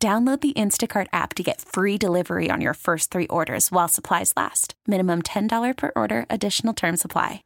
Download the Instacart app to get free delivery on your first three orders while supplies last. Minimum $10 per order, additional term supply.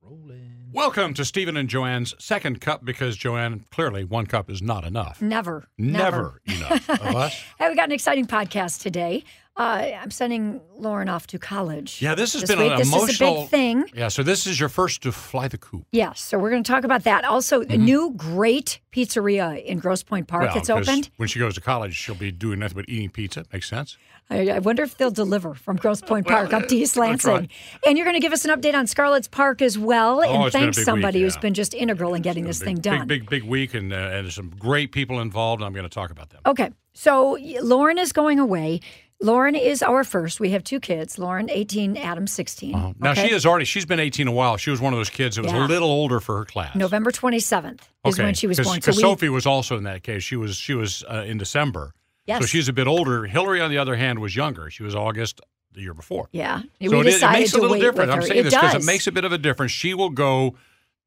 Rolling. Welcome to Stephen and Joanne's second cup because Joanne, clearly one cup is not enough. Never. Never, enough of us. Hey, we got an exciting podcast today. Uh, I'm sending Lauren off to college. Yeah, this has this been week. an this emotional is a big thing. Yeah, so this is your first to fly the coop. Yes, so we're going to talk about that. Also, a new great pizzeria in Grosse Pointe Park. Mm-hmm. Well, 'cause opened. When she goes to college, she'll be doing nothing but eating pizza. Makes sense. I, I wonder if they'll deliver from Grosse Pointe Well, Park up to East Lansing. right. And you're going to give us an update on Scarlett's Park as well. Oh, and it's been a thanks somebody week, who's yeah. been just integral in getting this big, thing done. Big, big, big week, and, uh, and there's some great people involved. And I'm going to talk about them. Okay. So Lauren is going away. Lauren is our first. We have two kids. Lauren, 18, Adam, 16. Uh-huh. Now Okay? she is already. She's been 18 a while. She was one of those kids that was Yeah. a little older for her class. November 27th is when she was born. Because we- Sophie was also in that case. She was she was uh, in December. Yes. So she's a bit older. Hillary, on the other hand, was younger. She was August the year before. Yeah. So it decided makes a little with I'm saying it this because it makes a bit of a difference. She will go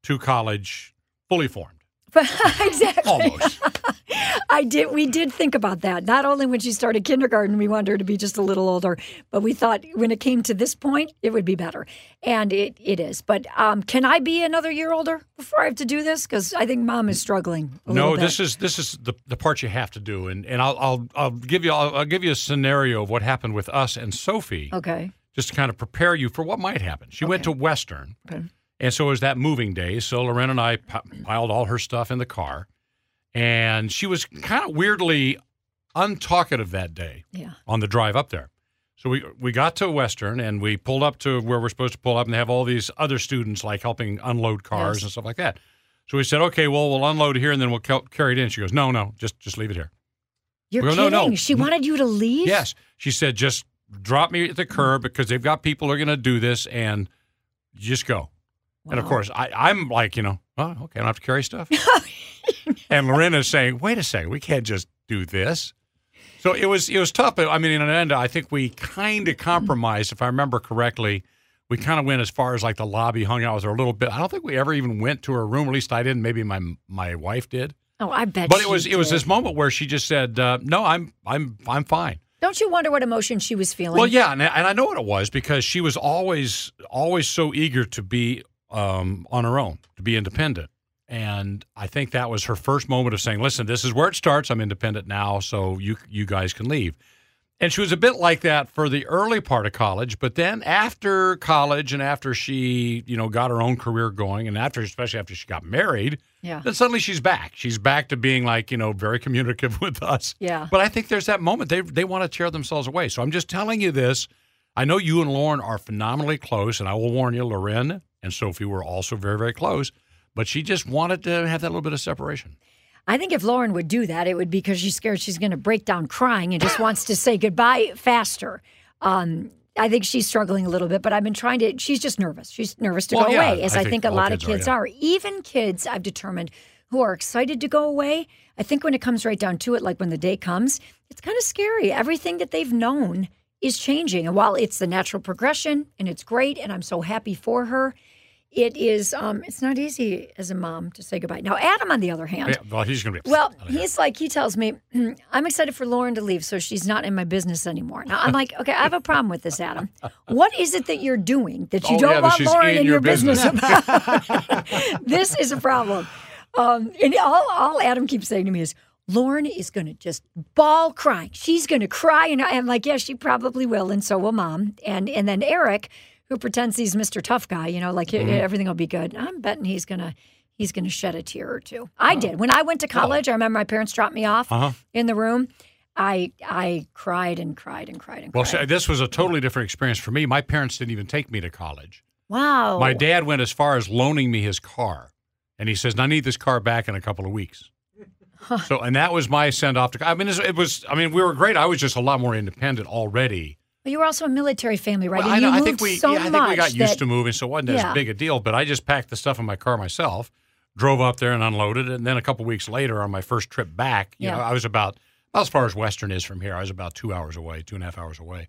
to college fully formed. exactly. Almost. I did. We did think about that. Not only when she started kindergarten, we wanted her to be just a little older, but we thought when it came to this point, it would be better, and it, it is. But um, can I be another year older before I have to do this? Because I think mom is struggling. A no, little bit. this is this is the, the part you have to do, and and I'll I'll, I'll give you I'll, I'll give you a scenario of what happened with us and Sophie, okay. just to kind of prepare you for what might happen. She went to Western, Okay. and so it was that moving day. So Lorena and I p- piled all her stuff in the car, and she was kind of weirdly untalkative that day. Yeah. on the drive up there. So we we got to Western and we pulled up to where we're supposed to pull up, and they have all these other students like helping unload cars Yes. and stuff like that. So we said, okay, well we'll unload here and then we'll carry it in. She goes, no, no, just just leave it here. You're no, kidding. no. She wanted you to leave. Yes, she said, just drop me at the curb because they've got people who are going to do this, and just go. And of course, I, I'm like, you know, oh, okay, I don't have to carry stuff. and Lorena's saying, wait a second, we can't just do this. So it was it was tough. I mean, in the end, I think we kind of compromised, if I remember correctly. We kind of went as far as like the lobby, hung out with her a little bit. I don't think we ever even went to her room. At least I didn't. Maybe my my wife did. Oh, I bet. But it was it was this moment where she just said, uh, "No, I'm I'm I'm fine." Don't you wonder what emotion she was feeling? Well, yeah, and, and I know what it was because she was always always so eager to be um, on her own, to be independent. And I think that was her first moment of saying, "Listen, this is where it starts. I'm independent now, so you you guys can leave." And she was a bit like that for the early part of college, but then after college and after she, you know, got her own career going, and after especially after she got married, Yeah. then suddenly she's back. She's back to being like, you know, very communicative with us. Yeah. But I think there's that moment they they want to tear themselves away. So I'm just telling you this. I know you and Lauren are phenomenally close, and I will warn you, Lorena and Sophie were also very, very close. But she just wanted to have that little bit of separation. I think if Lauren would do that, it would be because she's scared she's going to break down crying and just wants to say goodbye faster. Um, I think she's struggling a little bit, but I've been trying to. She's just nervous. She's nervous to Well, go yeah, away, as I I, think think, a lot of kids are, yeah. are. Even kids, I've determined, who are excited to go away. I think when it comes right down to it, like when the day comes, it's kind of scary. Everything that they've known is changing, and while it's the natural progression and it's great, and I'm so happy for her. It is. Um, it's not easy as a mom to say goodbye. Now, Adam, on the other hand, Yeah, well, he's going to be well, he's like, he tells me, I'm excited for Lauren to leave so she's not in my business anymore. Now, I'm like, okay, I have a problem with this, Adam. What is it that you're doing that you Oh, don't yeah, want Lauren in in your your business, business. about? this is a problem. Um, and all, all Adam keeps saying to me is, Lauren is going to just bawl crying. She's going to cry. And I'm like, yeah, she probably will. And so will mom. And, and then Eric, who pretends he's Mr. Tough Guy, you know, like Mm-hmm. everything will be good. I'm betting he's going to. He's going to shed a tear or two. I did when I went to college. I remember my parents dropped me off Oh. Uh-huh. in the room. I I cried and cried and cried and Well, cried. see, this was a totally different experience for me. My parents didn't even take me to college. wow. My dad went as far as loaning me his car. And he says, I need this car back in a couple of weeks. So, and that was my send off to. I mean, it was. I mean, we were great. I was just a lot more independent already. But you were also a military family, right? Well, and I, you know, I think we. so yeah, I think we got used that- to moving, so it wasn't Yeah. as big a deal. But I just packed the stuff in my car myself, drove up there and unloaded it, and then a couple weeks later, on my first trip back, you Yeah. know, I was about about as far as Western is from here. I was about two hours away, two and a half hours away.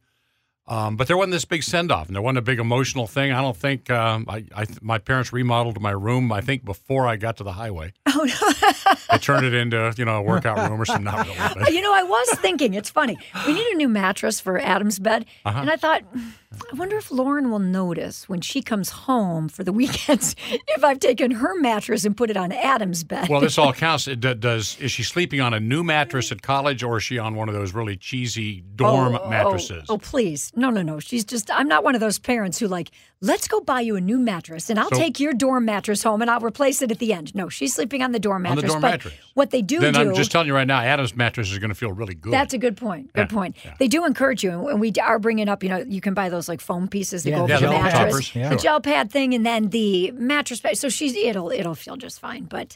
Um, but there wasn't this big send off, and there wasn't a big emotional thing. I don't think um, I, I my parents remodeled my room. I think before I got to the highway, Oh no! they turned it into you know a workout room or something. Not really, you know, I was thinking. It's funny. We need a new mattress for Adam's bed, Uh-huh. and I thought, I wonder if Lauren will notice when she comes home for the weekends if I've taken her mattress and put it on Adam's bed. Well, this all counts. It does is she sleeping on a new mattress at college, or is she on one of those really cheesy dorm Oh, oh mattresses? Oh, oh, please. No, no, no. She's just, I'm not one of those parents who, like, let's go buy you a new mattress and I'll So- take your dorm mattress home and I'll replace it at the end. No, she's sleeping on the dorm mattress. On the mattress. dorm but mattress. what they do then do. I'm just telling you right now, Adam's mattress is going to feel really good. That's a good point. Good Yeah, point. yeah. They do encourage you, and we are bringing up. You know, you can buy those like foam pieces that Yeah, go the over the gel mattress, yeah. the gel pad thing, and then the mattress. pad. So she's it'll it'll feel just fine. But,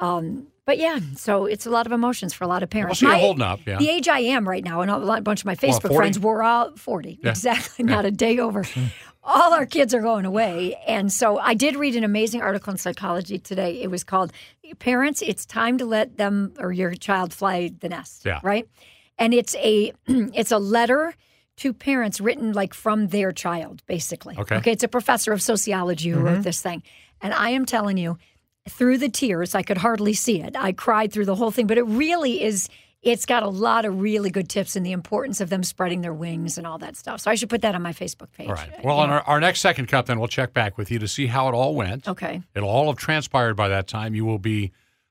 um, but yeah. So it's a lot of emotions for a lot of well, parents. so you're My- holding up, yeah. The age I am right now, and a lot- bunch of my Facebook 40? friends were all 40. Yeah. Exactly, not a day over. All our kids are going away. And so I did read an amazing article in Psychology today. It was called Parents, It's Time to Let Them or Your Child Fly the Nest. Yeah. Right? And it's a it's a letter to parents written like from their child, basically. Okay. Okay. It's a professor of sociology who wrote mm-hmm. this thing. And I am telling you, through the tears, I could hardly see it. I cried through the whole thing, but it really is. It's got a lot of really good tips and the importance of them spreading their wings and all that stuff. So I should put that on my Facebook page. all right. Well, on our, our next second cup, then we'll check back with you to see how it all went. Okay. It'll all have transpired by that time. You will be,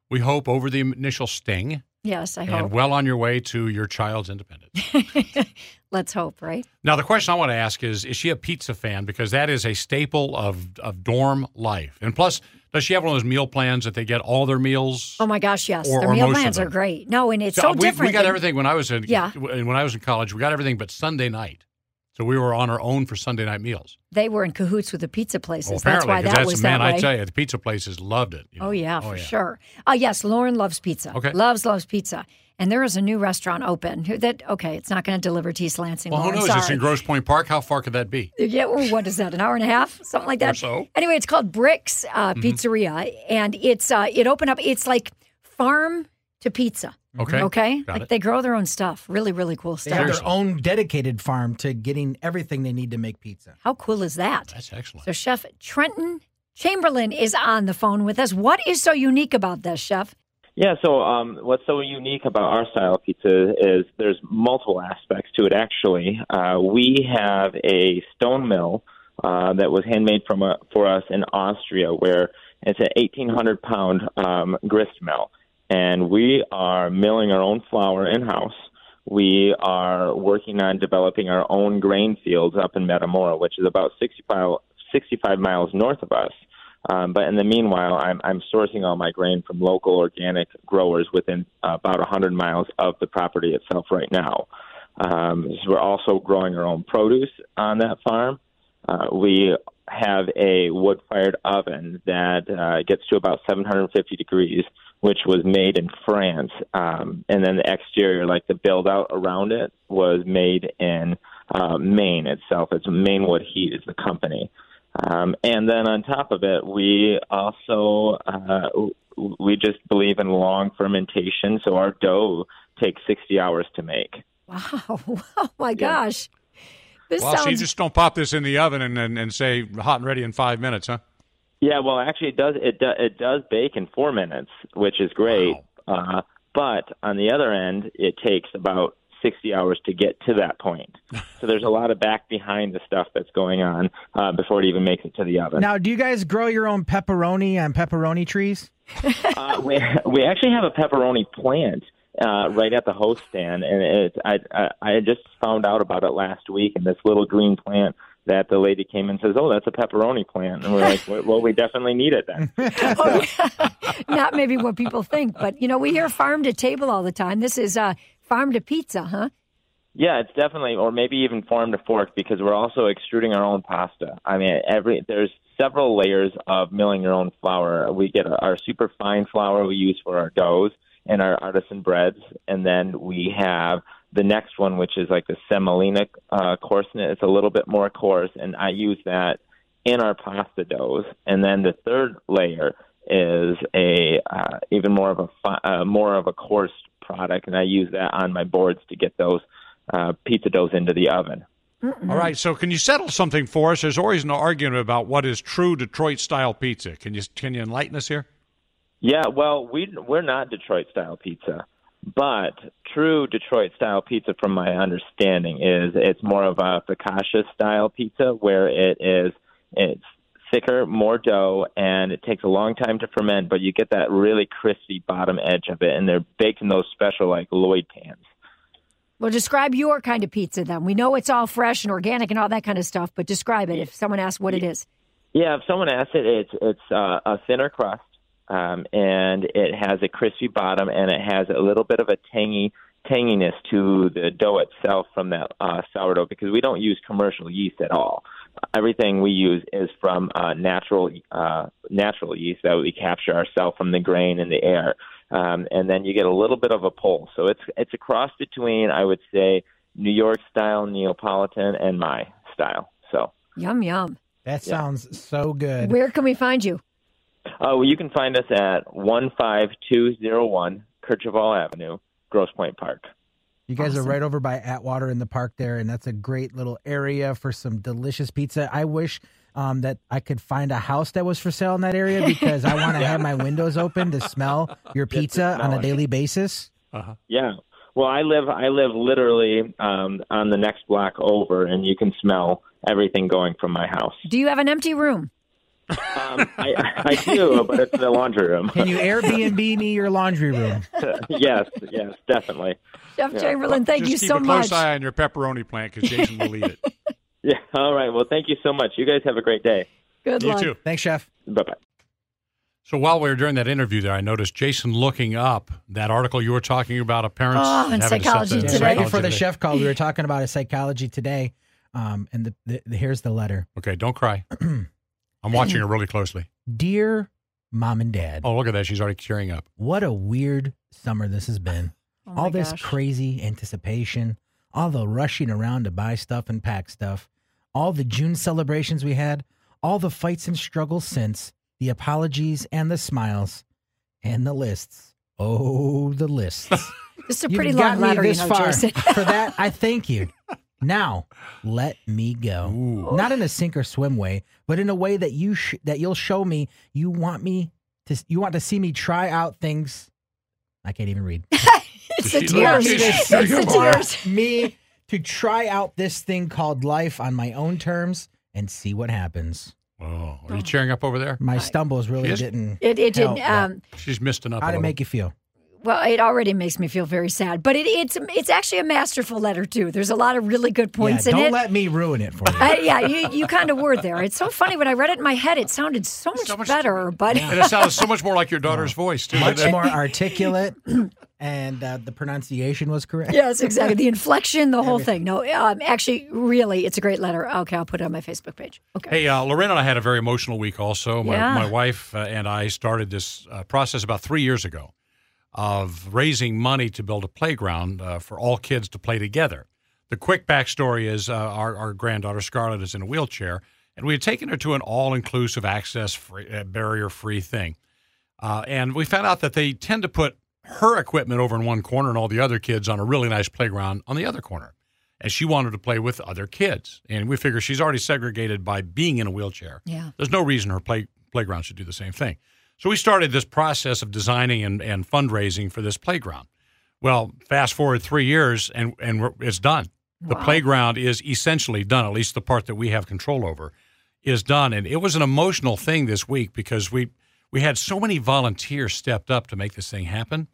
we hope, over the initial sting Yes, I and hope. And well on your way to your child's independence. Let's hope, right? Now, the question I want to ask is: Is she a pizza fan? Because that is a staple of of dorm life. And plus, does she have one of those meal plans that they get all their meals? Oh my gosh, yes. Or- Their or meal plans are great. No, and it's so, we, different. We got than- everything when I was in Yeah. when I was in college. We got everything but Sunday night. So we were on our own for Sunday night meals. They were in cahoots with the pizza Well, places. that's apparently, why that that's was man. that way. I tell you, the pizza places loved it. you know. Oh yeah, for sure. Uh, yes, Lauren loves pizza. Okay. loves loves pizza. And there is a new restaurant open that okay, it's not going to deliver to East Lansing. Well, who knows? It's in Grosse Pointe Park. How far could that be? Yeah, well, what is that? An hour and a half, something like that. Or so. Anyway, it's called Bricks uh, Mm-hmm. Pizzeria, and it's uh, it opened up. It's like farm to pizza. Okay. Okay, Got like it. they grow their own stuff. Really, really cool They stuff. have their own dedicated farm to getting everything they need to make pizza. How cool is that? That's excellent. So, Chef Trenton Chamberlain is on the phone with us. What is so unique about this, Chef? Yeah, so um, what's so unique about our style of pizza is there's multiple aspects to it. Actually, uh, we have a stone mill uh, that was handmade from a, for us in Austria, where it's an 1,800 pound um, grist mill, and we are milling our own flour in house. We are working on developing our own grain fields up in Metamora, which is about 65, 65 miles north of us. Um, but in the meanwhile, I'm, I'm sourcing all my grain from local organic growers within uh, about 100 miles of the property itself right now. Um, so we're also growing our own produce on that farm. Uh, we have a wood fired oven that uh, gets to about 750 degrees, which was made in France. Um, and then the exterior, like the build out around it, was made in uh, Maine itself. It's Maine Wood Heat is the company. Um, and then on top of it, we also uh, we just believe in long fermentation. So our dough takes 60 hours to make. Wow! Oh my gosh, this Well, so you just don't pop this in the oven and, and, and say hot and ready in five minutes, huh? Yeah, well, actually, it does it do, it does bake in four minutes, which is great. Uh, but on the other end, it takes about 60 hours to get to that point. So there's a lot of back behind the stuff that's going on uh, before it even makes it to the oven. Now, do you guys grow your own pepperoni on pepperoni trees? Uh, we we actually have a pepperoni plant uh, right at the host stand, and it I, I I just found out about it last week, and this little green plant that the lady came and says, "Oh, that's a pepperoni plant," and we're like, "Well, well, we definitely need it then." oh, yeah. not maybe what people think, but you know, we hear farm to table all the time. This is uh, farm to pizza, huh? Yeah, it's definitely, or maybe even farm to fork, because we're also extruding our own pasta. I mean, every there's several layers of milling your own flour. We get our super fine flour we use for our doughs, and our artisan breads, and then we have the next one, which is like the semolina uh, coarseness. It's a little bit more coarse, and I use that in our pasta doughs. And then the third layer is a uh, even more of a fi- uh, more of a coarse product, and I use that on my boards to get those uh, pizza doughs into the oven. All right. So, can you settle something for us? There's always an argument about what is true Detroit style pizza. Can you can you enlighten us here? Yeah, well, we we're not Detroit style pizza, but true Detroit style pizza, from my understanding, is it's more of a focaccia style pizza where it is it's thicker, more dough, and it takes a long time to ferment, but you get that really crispy bottom edge of it, and they're baked in those special like Lloyd pans. Well, describe your kind of pizza then. We know it's all fresh and organic and all that kind of stuff, but describe it if someone asks what it is. Yeah, if someone asks it, it's it's uh, a thinner crust, um, and it has a crispy bottom, and it has a little bit of a tangy tanginess to the dough itself from that uh, sourdough because we don't use commercial yeast at all. Everything we use is from uh, natural uh, natural yeast that we capture ourselves from the grain and the air, um, and then you get a little bit of a pull. So it's it's a cross between I would say New York style Neapolitan and my style. So. Yum, yum. That sounds so good. Where can we find you? Uh, well, you can find us at 15201 Kercheval Avenue, Grosse Pointe Park. You guys Awesome. are right over by Atwater in the park there, and that's a great little area for some delicious pizza. I wish um, that I could find a house that was for sale in that area because I want to have my windows open to smell your pizza smell on a it. daily basis. Yeah. Well, I live I live literally um, on the next block over, and you can smell everything going from my house. Do you have an empty room? Um, I, I do, but it's the laundry room. Can you Airbnb me your laundry room? yes, yes, definitely. Chef Chamberlain, thank Just you keep so a close much. eye on your pepperoni plant because Jason will eat it. Yeah. All right. Well, thank you so much. You guys have a great day. Good you luck. too. Thanks, chef. Bye bye. So while we were during that interview there, I noticed Jason looking up that article you were talking about. A parents Oh, in having to set Psychology Today. Right before the Today. chef call, we were talking about a psychology today, um, and the, the, the, here's the letter. Okay, don't cry. I'm watching her really closely. Dear mom and dad, Oh, look at that. She's already tearing up. what a weird summer this has been. Oh all this gosh. crazy anticipation, all the rushing around to buy stuff and pack stuff, all the June celebrations we had, all the fights and struggles since, the apologies and the smiles, and the lists. Oh, the lists. This is a You've pretty got long me letter, you this know, far. Jason. For that, I thank you. Now, let me go. Ooh. Not in a sink or swim way, but in a way that you sh- that you'll show me you want me to you want to see me try out things. I can't even read. it's the tears. she's- It's the tears. me to try out this thing called life on my own terms and see what happens. Oh, are you cheering up over there? My stumbles really is- didn't. It, it help, did. but Um, She's misting up. How'd a it make you feel? Well, it already makes me feel very sad, but it, it's it's actually a masterful letter too. There's a lot of really good points yeah, in it. don't let me ruin it for you. I, yeah, you, you kind of were there. It's so funny when I read it in my head. It sounded so much, So much- better, but And it sounds so much more like your daughter's voice too. Much more articulate, and uh, the pronunciation was correct. yes, exactly. The inflection, the whole thing. No, um, actually, really, it's a great letter. Okay, I'll put it on my Facebook page. Okay. Hey, uh, Lorena and I had a very emotional week also. My, Yeah. my wife uh, and I started this uh, process about three years ago of raising money to build a playground uh, for all kids to play together. The quick backstory is uh, our, our granddaughter Scarlett is in a wheelchair, and we had taken her to an all inclusive, access free, uh, barrier free thing. Uh, and we found out that they tend to put her equipment over in one corner and all the other kids on a really nice playground on the other corner. And she wanted to play with other kids. And we figure she's already segregated by being in a wheelchair. Yeah. There's no reason her play, playground should do the same thing. So we started this process of designing and, and fundraising for this playground. Well, fast forward three years and, and we're, it's done. The playground is essentially done, at least the part that we have control over is done. And it was an emotional thing this week because we, we had so many volunteers stepped up to make this thing happen.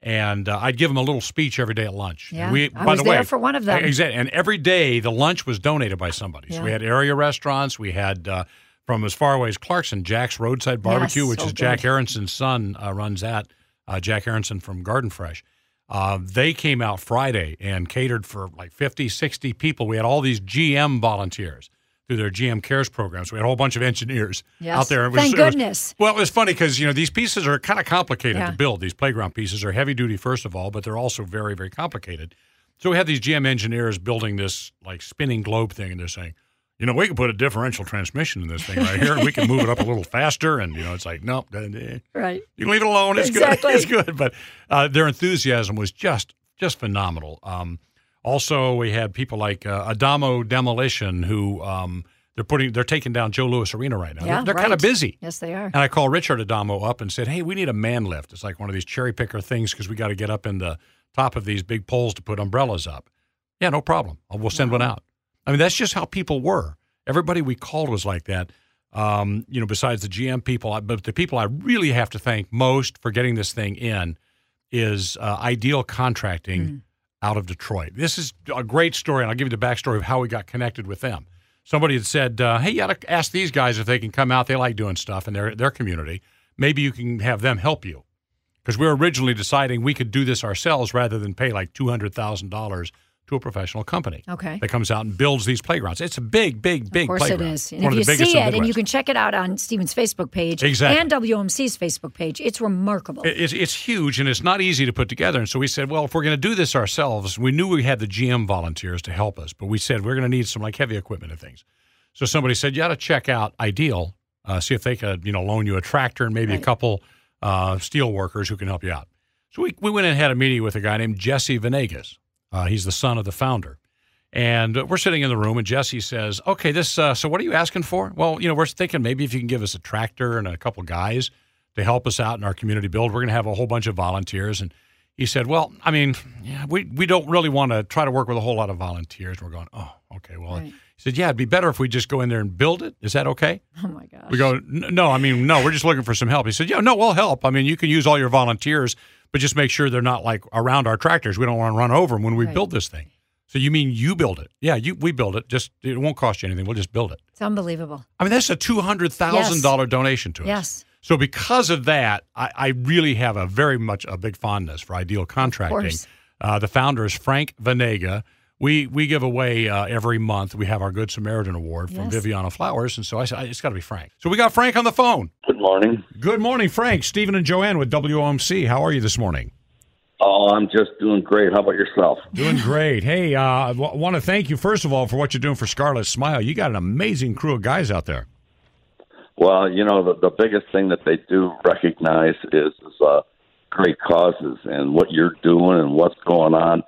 And uh, I'd give them a little speech every day at lunch. Yeah, And we, I by was the way, there for one of them. Exactly. And every day the lunch was donated by somebody. So we had area restaurants. We had uh, from as far away as Clarkston, Jack's Roadside Barbecue, Yes, which so is Jack good. Aronson's son uh, runs that. Uh, Jack Aronson from Garden Fresh. Uh, they came out Friday and catered for like 50, 60 people. We had all these GM volunteers through their GM Cares programs. We had a whole bunch of engineers Yes. out there. It Thank it was- goodness. well, it was funny because you know these pieces are kind of complicated Yeah. to build. These playground pieces are heavy duty, first of all, but they're also very, very complicated. So we had these GM engineers building this like spinning globe thing, and they're saying, you know, we can put a differential transmission in this thing right here, and we can move it up a little faster. And you know, it's like, nope, eh, Right. you leave it alone. It's Exactly. good. It's good. But uh, their enthusiasm was just just phenomenal. Um, also, we had people like uh, Adamo Demolition who um, they're putting they're taking down Joe Louis Arena right now. Yeah, they're they're right. kind of busy. Yes, they are. And I called Richard Adamo up and said, "Hey, we need a man lift. It's like one of these cherry picker things because we got to get up in the top of these big poles to put umbrellas up." Yeah, no problem. We'll send one out. I mean, that's just how people were. Everybody we called was like that. Um, you know, besides the GM people, but the people I really have to thank most for getting this thing in is uh, Ideal Contracting out of Detroit. This is a great story, and I'll give you the backstory of how we got connected with them. Somebody had said, uh, "Hey, you got to ask these guys if they can come out. They like doing stuff in their their community. Maybe you can have them help you." Because we were originally deciding we could do this ourselves rather than pay like two hundred thousand dollars to a professional company Okay. that comes out and builds these playgrounds. It's a big, big, big Of course playground. it is. And One if you see it, and you can check it out on Stephen's Facebook page Exactly. and WOMC's Facebook page. It's remarkable. It- It's, it's huge and it's not easy to put together. And so we said, well, if we're going to do this ourselves, we knew we had the GM volunteers to help us, but we said we're going to need some like heavy equipment and things. So somebody said, you ought to check out Ideal, uh, see if they could, you know, loan you a tractor and maybe a couple uh, steel workers who can help you out. So we, we went and had a meeting with a guy named Jesse Venegas. Uh, he's the son of the founder. And we're sitting in the room, and Jesse says, "Okay, this. Uh, so, what are you asking for? Well, you know, we're thinking maybe if you can give us a tractor and a couple guys to help us out in our community build, we're going to have a whole bunch of volunteers." And he said, "Well, I mean, yeah, we we don't really want to try to work with a whole lot of volunteers." And we're going, "Oh, okay. Well," Right. he said, "Yeah, it'd be better if we just go in there and build it. Is that okay?" oh my gosh. We go, no, I mean, no, we're just looking for some help. He said, yeah, no, we'll help. I mean, you can use all your volunteers, but just make sure they're not like around our tractors. We don't want to run over them when we Right. build this thing. So you mean you build it? Yeah, you we build it. Just it won't cost you anything. We'll just build it. It's unbelievable. I mean, that's a two hundred thousand dollar donation to us. Yes. So because of that, I, I really have a very much a big fondness for Ideal Contracting. Uh, the founder is Frank Venega. We we give away uh, every month. We have our Good Samaritan Award from Yes. Viviano Flowers, and so I said it's got to be Frank. So we got Frank on the phone. Good morning. Good morning, Frank. Stephen and Joanne with WOMC. How are you this morning? Oh, I'm just doing great. How about yourself? Doing great. Hey, uh, I w- want to thank you first of all for what you're doing for Scarlet Smile. You got an amazing crew of guys out there. Well, you know, the, the biggest thing that they do recognize is, is uh, great causes and what you're doing and what's going on.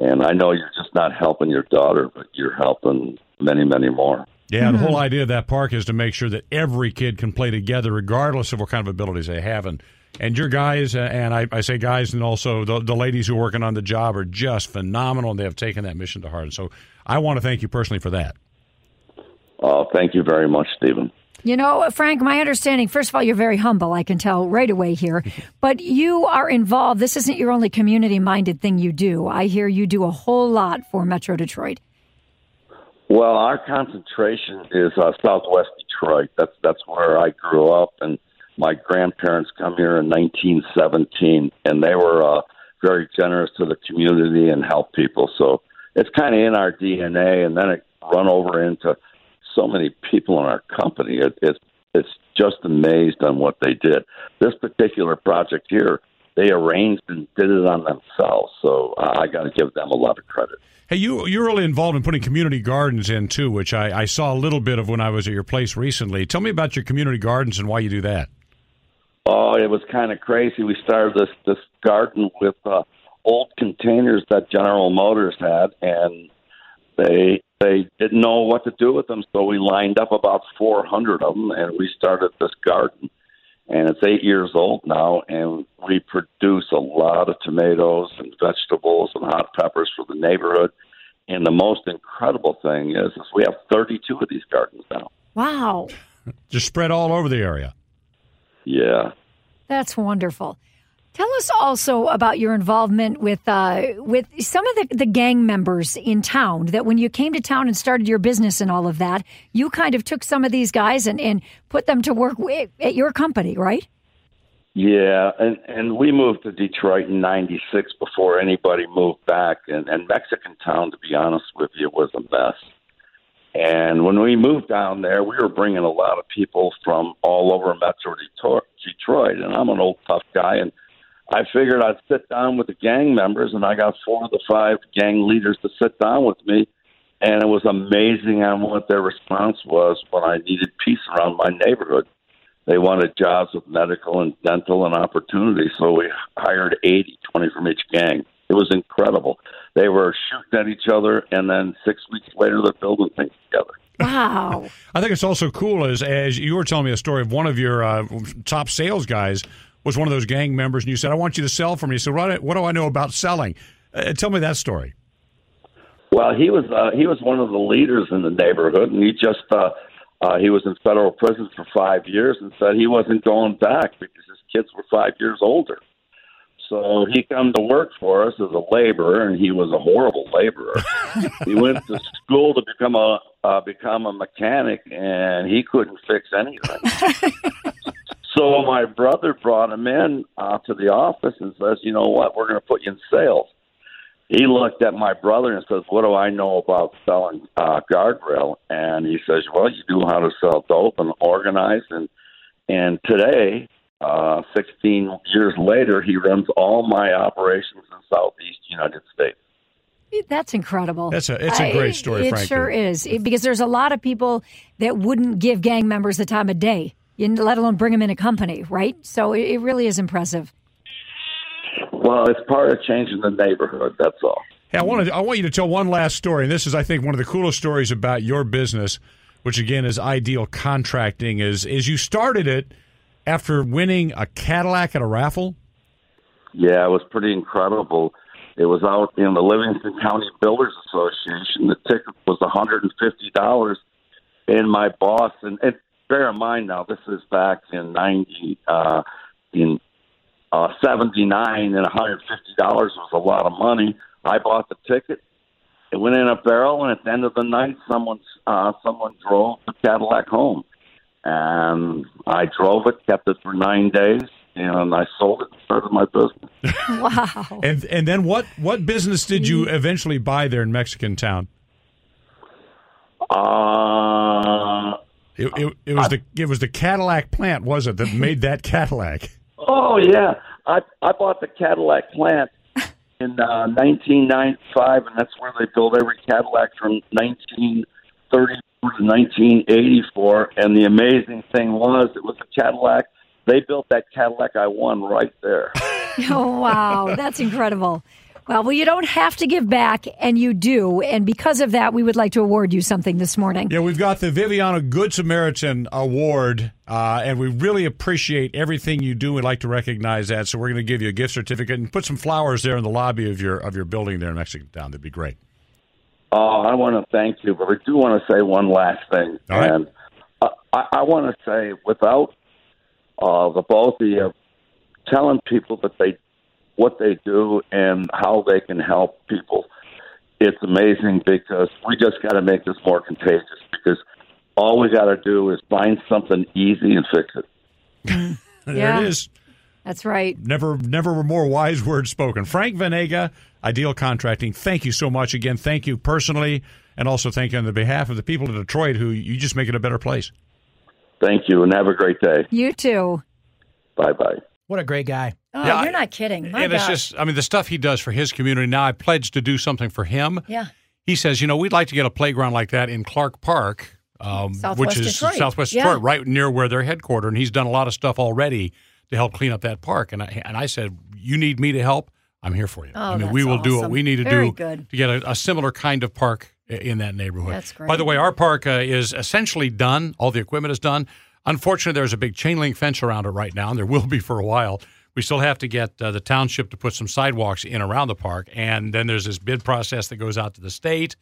And I know you're just not helping your daughter, but you're helping many, many more. Yeah, the whole idea of that park is to make sure that every kid can play together, regardless of what kind of abilities they have. And and your guys, uh, and I, I say guys, and also the, the ladies who are working on the job are just phenomenal, and they have taken that mission to heart. And so I want to thank you personally for that. Oh, thank you very much, Stephen. You know, Frank, my understanding, first of all, you're very humble, I can tell right away here. But you are involved. This isn't your only community minded thing you do. I hear you do a whole lot for Metro Detroit. Well, our concentration is uh, Southwest Detroit. That's that's where I grew up, and my grandparents come here in 1917, and they were uh, very generous to the community and help people. So it's kind of in our DNA, and then it run over into so many people in our company. It, it's it's just amazed on what they did. This particular project here, they arranged and did it on themselves. So uh, I got to give them a lot of credit. Hey, you you're really involved in putting community gardens in too, which I, I saw a little bit of when I was at your place recently. Tell me about your community gardens and why you do that. Oh, it was kind of crazy. We started this this garden with uh, old containers that General Motors had, and they they didn't know what to do with them, so we lined up about 400 of them, and we started this garden. And it's eight years old now, and we produce a lot of tomatoes and vegetables and hot peppers for the neighborhood. And the most incredible thing is, is we have 32 of these gardens now. Wow. Just spread all over the area. Yeah. That's wonderful. Tell us also about your involvement with uh, with some of the, the gang members in town. That when you came to town and started your business and all of that, you kind of took some of these guys and, and put them to work wi- at your company, right? Yeah, and and we moved to Detroit in '96 before anybody moved back, and and Mexican Town, to be honest with you, was a mess. And when we moved down there, we were bringing a lot of people from all over Metro Detroit. And I'm an old tough guy, and I figured I'd sit down with the gang members, and I got four of the five gang leaders to sit down with me. And it was amazing on what their response was when I needed peace around my neighborhood. They wanted jobs with medical and dental and opportunity, so we hired 80, 20 from each gang. It was incredible. They were shooting at each other, and then six weeks later, they're building things together. Wow. I think it's also cool as as you were telling me a story of one of your uh, top sales guys was one of those gang members, and you said, "I want you to sell for me." Said, "What, what do I know about selling?" Uh, tell me that story. Well, he was uh, he was one of the leaders in the neighborhood, and he just uh, uh, he was in federal prison for five years, and said he wasn't going back because his kids were five years older. So he come to work for us as a laborer, and he was a horrible laborer. he went to school to become a uh, become a mechanic, and he couldn't fix anything. so my brother brought him in uh, to the office and says, "You know what? We're going to put you in sales." He looked at my brother and says, "What do I know about selling uh, guardrail?" And he says, "Well, you do how to sell dope and organize." And and today uh, 16 years later, he runs all my operations in Southeast United States. That's incredible. That's a it's a great story. I, it frankly. sure is because there's a lot of people that wouldn't give gang members the time of day, you- let alone bring them in a company, right? So it, it really is impressive. Well, it's part of changing the neighborhood. That's all. Hey, I want to, I want you to tell one last story, and this is, I think, one of the coolest stories about your business, which again is ideal contracting. Is is you started it after winning a Cadillac at a raffle? Yeah, it was pretty incredible. It was out in the Livingston County Builders Association. The ticket was $150, and my boss and, and bear in mind now this is back in 90 uh, in uh, 79 and $150 was a lot of money. I bought the ticket. It went in a barrel, and at the end of the night, someone uh, someone drove the Cadillac home, and I drove it, kept it for nine days, and I sold it and started my business. Wow. And and then what what business did you eventually buy there in Mexican Town? Uh, It, it, it was the it was the Cadillac plant, was it, that made that Cadillac? oh yeah, I I bought the Cadillac plant in uh, 1995, and that's where they built every Cadillac from 1934 to 1984. And the amazing thing was, it was a Cadillac. They built that Cadillac I won right there. Oh, wow. That's incredible. Well, well, you don't have to give back, and you do. And because of that, we would like to award you something this morning. Yeah, we've got the Viviano Good Samaritan Award, uh, and we really appreciate everything you do. We'd like to recognize that, so we're going to give you a gift certificate and put some flowers there in the lobby of your of your building there in Mexican Town. That'd be great. Oh, I want to thank you, but I do want to say one last thing. All right. And uh, I, I want to say, without uh, the both of you telling people that they what they do and how they can help people, it's amazing because we just got to make this more contagious. Because all we got to do is find something easy and fix it. There Yeah. it is. That's right. Never, never were more wise words spoken. Frank Venega, Ideal Contracting. Thank you so much again. Thank you personally, and also thank you on the behalf of the people of Detroit who you just make it a better place. Thank you, and have a great day. You too. Bye bye. What a great guy. Oh, Yeah, you're not kidding. My and it's just, I mean, the stuff he does for his community. Now I pledged to do something for him. yeah. He says, you know, we'd like to get a playground like that in Clark Park, um, which is Detroit. Southwest Yeah. Detroit, right near where they're headquartered. And he's done a lot of stuff already to help clean up that park. And I, and I said, you need me to help? I'm here for you. Oh, I mean, we will do what we need to Very do good. to get a, a similar kind of park in that neighborhood. That's great. By the way, our park uh, is essentially done. All the equipment is done. Unfortunately, there's a big chain link fence around it right now, and there will be for a while. We still have to get uh, the township to put some sidewalks in around the park, and then there's this bid process that goes out to the state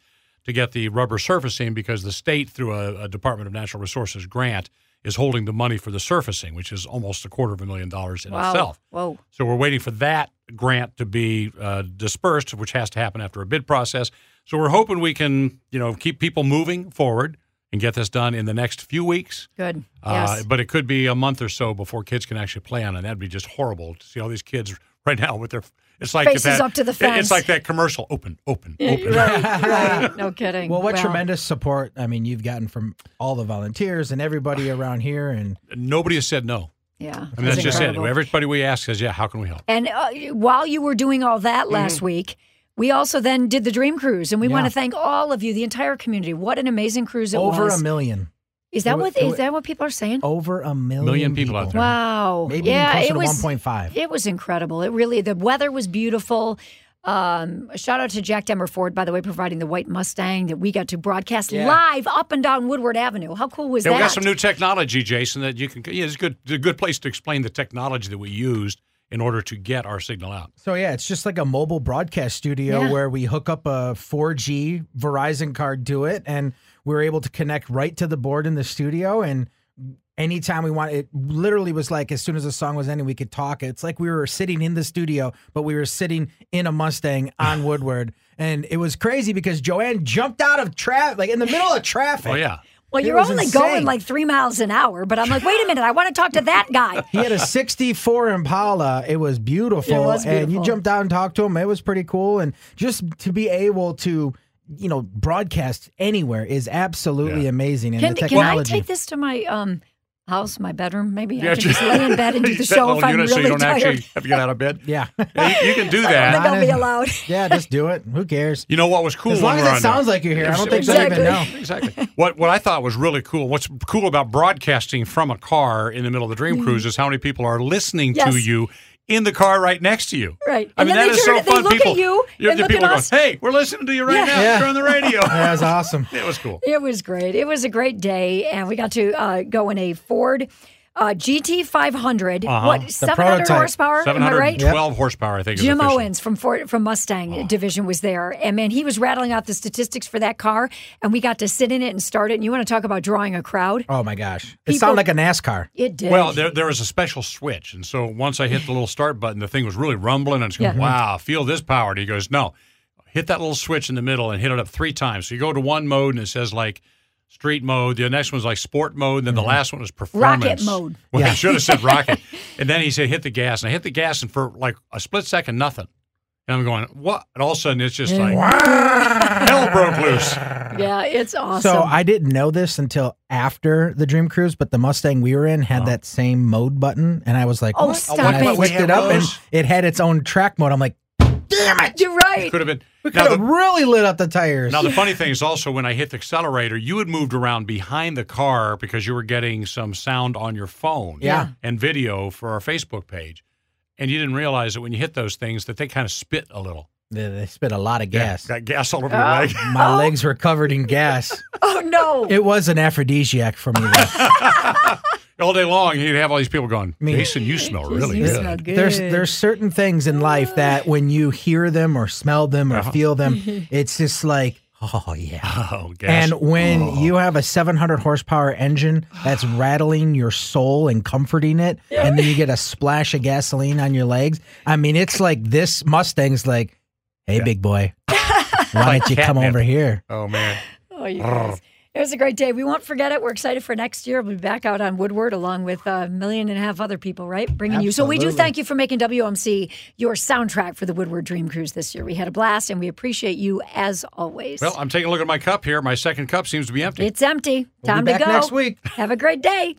to get the rubber surfacing because the state, through a, a Department of Natural Resources grant, is holding the money for the surfacing, which is almost a quarter of a million dollars in Wow. itself. Whoa. So we're waiting for that grant to be uh, dispersed, which has to happen after a bid process. So we're hoping we can, you know, keep people moving forward and get this done in the next few weeks. Good. Uh, yes. But it could be a month or so before kids can actually play on it. That'd be just horrible to see all these kids right now with their It's like Faces that, up to the it- fence. It's like that commercial. Open, open, open. right, right. No kidding. Well, what tremendous support I mean you've gotten from all the volunteers and everybody around here and Nobody has said no. Yeah, I mean, that's just it. Everybody we ask says, "Yeah, how can we help?" And uh, while you were doing all that Mm-hmm. last week, we also then did the Dream Cruise, and we want to thank all of you, the entire community. What an amazing cruise it over was! Over a million. Is that it wa- what it is wa- that what people are saying? Over a million, Million people out there. Wow! Maybe yeah, even it closer was to 1.5. It was incredible. It really the weather was beautiful. Um, shout out to Jack Demmer Ford, by the way, providing the white Mustang that we got to broadcast Yeah. live up and down Woodward Avenue. How cool was Yeah, that? we got some new technology, Jason. That you can. Yeah, it's good. It's a good place to explain the technology that we used in order to get our signal out. So yeah, it's just like a mobile broadcast studio Yeah. where we hook up a 4G Verizon card to it, and we're able to connect right to the board in the studio. And anytime we want, it literally was like as soon as the song was ending, we could talk. It's like we were sitting in the studio, but we were sitting in a Mustang on Woodward, and it was crazy because Joanne jumped out of traffic, like in the middle of traffic. Oh yeah. Well, it you're only insane. going like three miles an hour, but I'm like, wait a minute, I want to talk to that guy. He had a 64 Impala. It was beautiful. It was And you jumped out and talked to him. It was pretty cool. And just to be able to, you know, broadcast anywhere is absolutely Yeah. amazing. And Can, the can I technology. take this to my um house, my bedroom? Maybe I can just lay in bed and do the show if I'm unit really so you don't tired. actually have to get out of bed. yeah. Yeah, you, you can do I that. don't think I'll be allowed. yeah, just do it. Who cares? You know what was cool? As long as it sounds there? like you're here. I don't think Exactly. they even know. Exactly. What what I thought was really cool. What's cool about broadcasting from a car in the middle of the Dream mm. Cruise is how many people are listening. Yes. to you in the car right next to you. Right. I And mean that they is turn- so they fun. look at people, you you and the look people at us. going, "Hey, we're listening to you right Yeah. now. Yeah. You're on the radio." that was awesome. It was cool. It was great. It was a great day, and we got to uh, go in a Ford uh, GT 500. Uh-huh. What The 700 prototype. horsepower? Am I right? 712 horsepower, I think. Jim official. Owens from Ford, from Mustang division was there, and man, he was rattling out the statistics for that car, and we got to sit in it and start it. And you want to talk about drawing a crowd? Oh my gosh. It sounded like a NASCAR. It did. Well, there, there was a special switch. And so once I hit the little start button, the thing was really rumbling. And it's going, Yeah. wow, feel this power. And he goes, no, hit that little switch in the middle and hit it up three times. So you go to one mode and it says like street mode. The next one's like sport mode. And then the mm-hmm. last one was performance. Rocket mode. Well, I should have said rocket. and then he said, hit the gas. And I hit the gas and for like a split second, nothing. And I'm going, what? And all of a sudden it's just like, hell broke loose. yeah, it's awesome. So I didn't know this until after the Dream Cruise, but the Mustang we were in had oh. that same mode button, and I was like, Oh, what? stop when I it. flicked We it up, and it had its own track mode. I'm like, damn it! You're right. Could have been. We Now, could have the- really lit up the tires. Now the funny thing is also when I hit the accelerator, you had moved around behind the car because you were getting some sound on your phone Yeah. and video for our Facebook page. And you didn't realize that when you hit those things that they kind of spit a little. they, they spit a lot of gas. Got gas all over Oh. your leg. My legs were covered in gas. Oh no. It was an aphrodisiac for me. Though. all day long, you'd have all these people going, mean- Jason, you smell really you good. smell good. There's there's certain things in life that when you hear them or smell them or Uh-huh. feel them, it's just like, oh yeah. Oh. And when you have a 700 horsepower engine that's rattling your soul and comforting it, and then you get a splash of gasoline on your legs, I mean, it's like this Mustang's like, hey, big boy, why don't you come over here? oh, man. Oh, you guys. It was a great day. We won't forget it. We're excited for next year. We'll be back out on Woodward along with a million and a half other people, right? Bringing you. So we do thank you for making WMC your soundtrack for the Woodward Dream Cruise this year. We had a blast and we appreciate you as always. Well, I'm taking a look at my cup here. My second cup seems to be empty. it's empty. We'll Time be to go. next week. Have a great day.